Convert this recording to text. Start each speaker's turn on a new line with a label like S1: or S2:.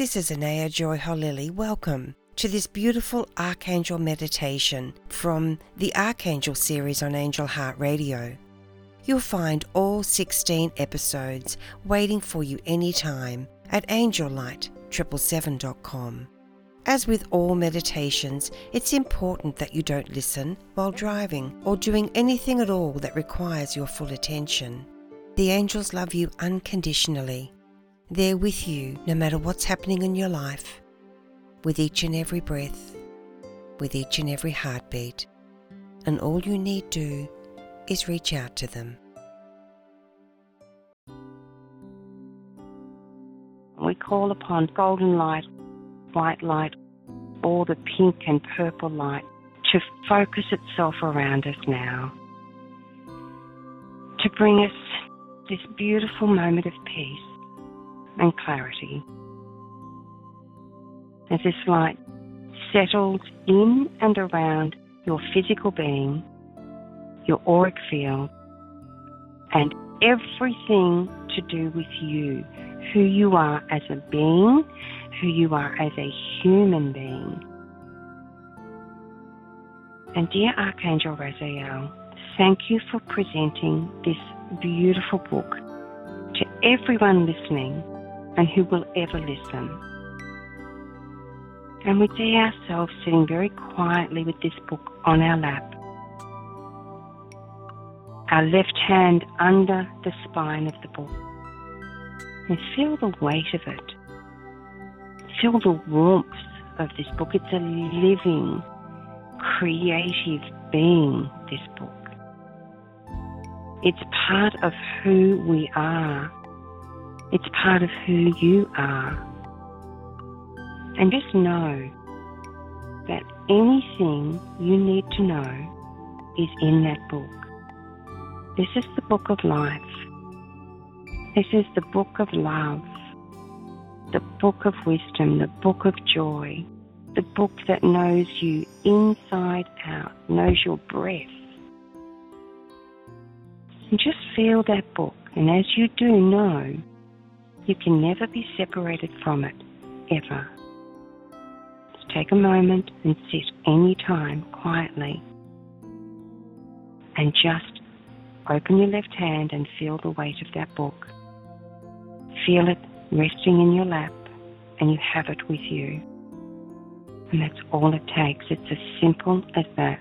S1: This is Anaya Joy Holili. Welcome to this beautiful Archangel meditation from the Archangel series on Angel Heart Radio. You'll find all 16 episodes waiting for you anytime at angellight777.com. As with all meditations, it's important that you don't listen while driving or doing anything at all that requires your full attention. The angels love you unconditionally. They're with you no matter what's happening in your life, with each and every breath, with each and every heartbeat. And all you need do is reach out to them.
S2: We call upon golden light white light, all the pink and purple light to focus itself around us now, to bring us this beautiful moment of peace and clarity. As this light settles in and around your physical being, your auric field, and everything to do with you, who you are as a being who you are as a human being. And dear Archangel Raziel, thank you for presenting this beautiful book to everyone listening and who will ever listen. And we see ourselves sitting very quietly with this book on our lap, our left hand under the spine of the book, and feel the weight of it feel the warmth of this book. It's a living, creative being, this book. It's part of who we are. It's part of who you are. And just know that anything you need to know is in that book. This is the book of life. This is the book of love the book of wisdom, the book of joy, the book that knows you inside out, knows your breath. And just feel that book, and as you do know, you can never be separated from it, ever. Just take a moment and sit any time quietly and just open your left hand and feel the weight of that book. Feel it resting in your lap, and you have it with you. And that's all it takes. It's as simple as that.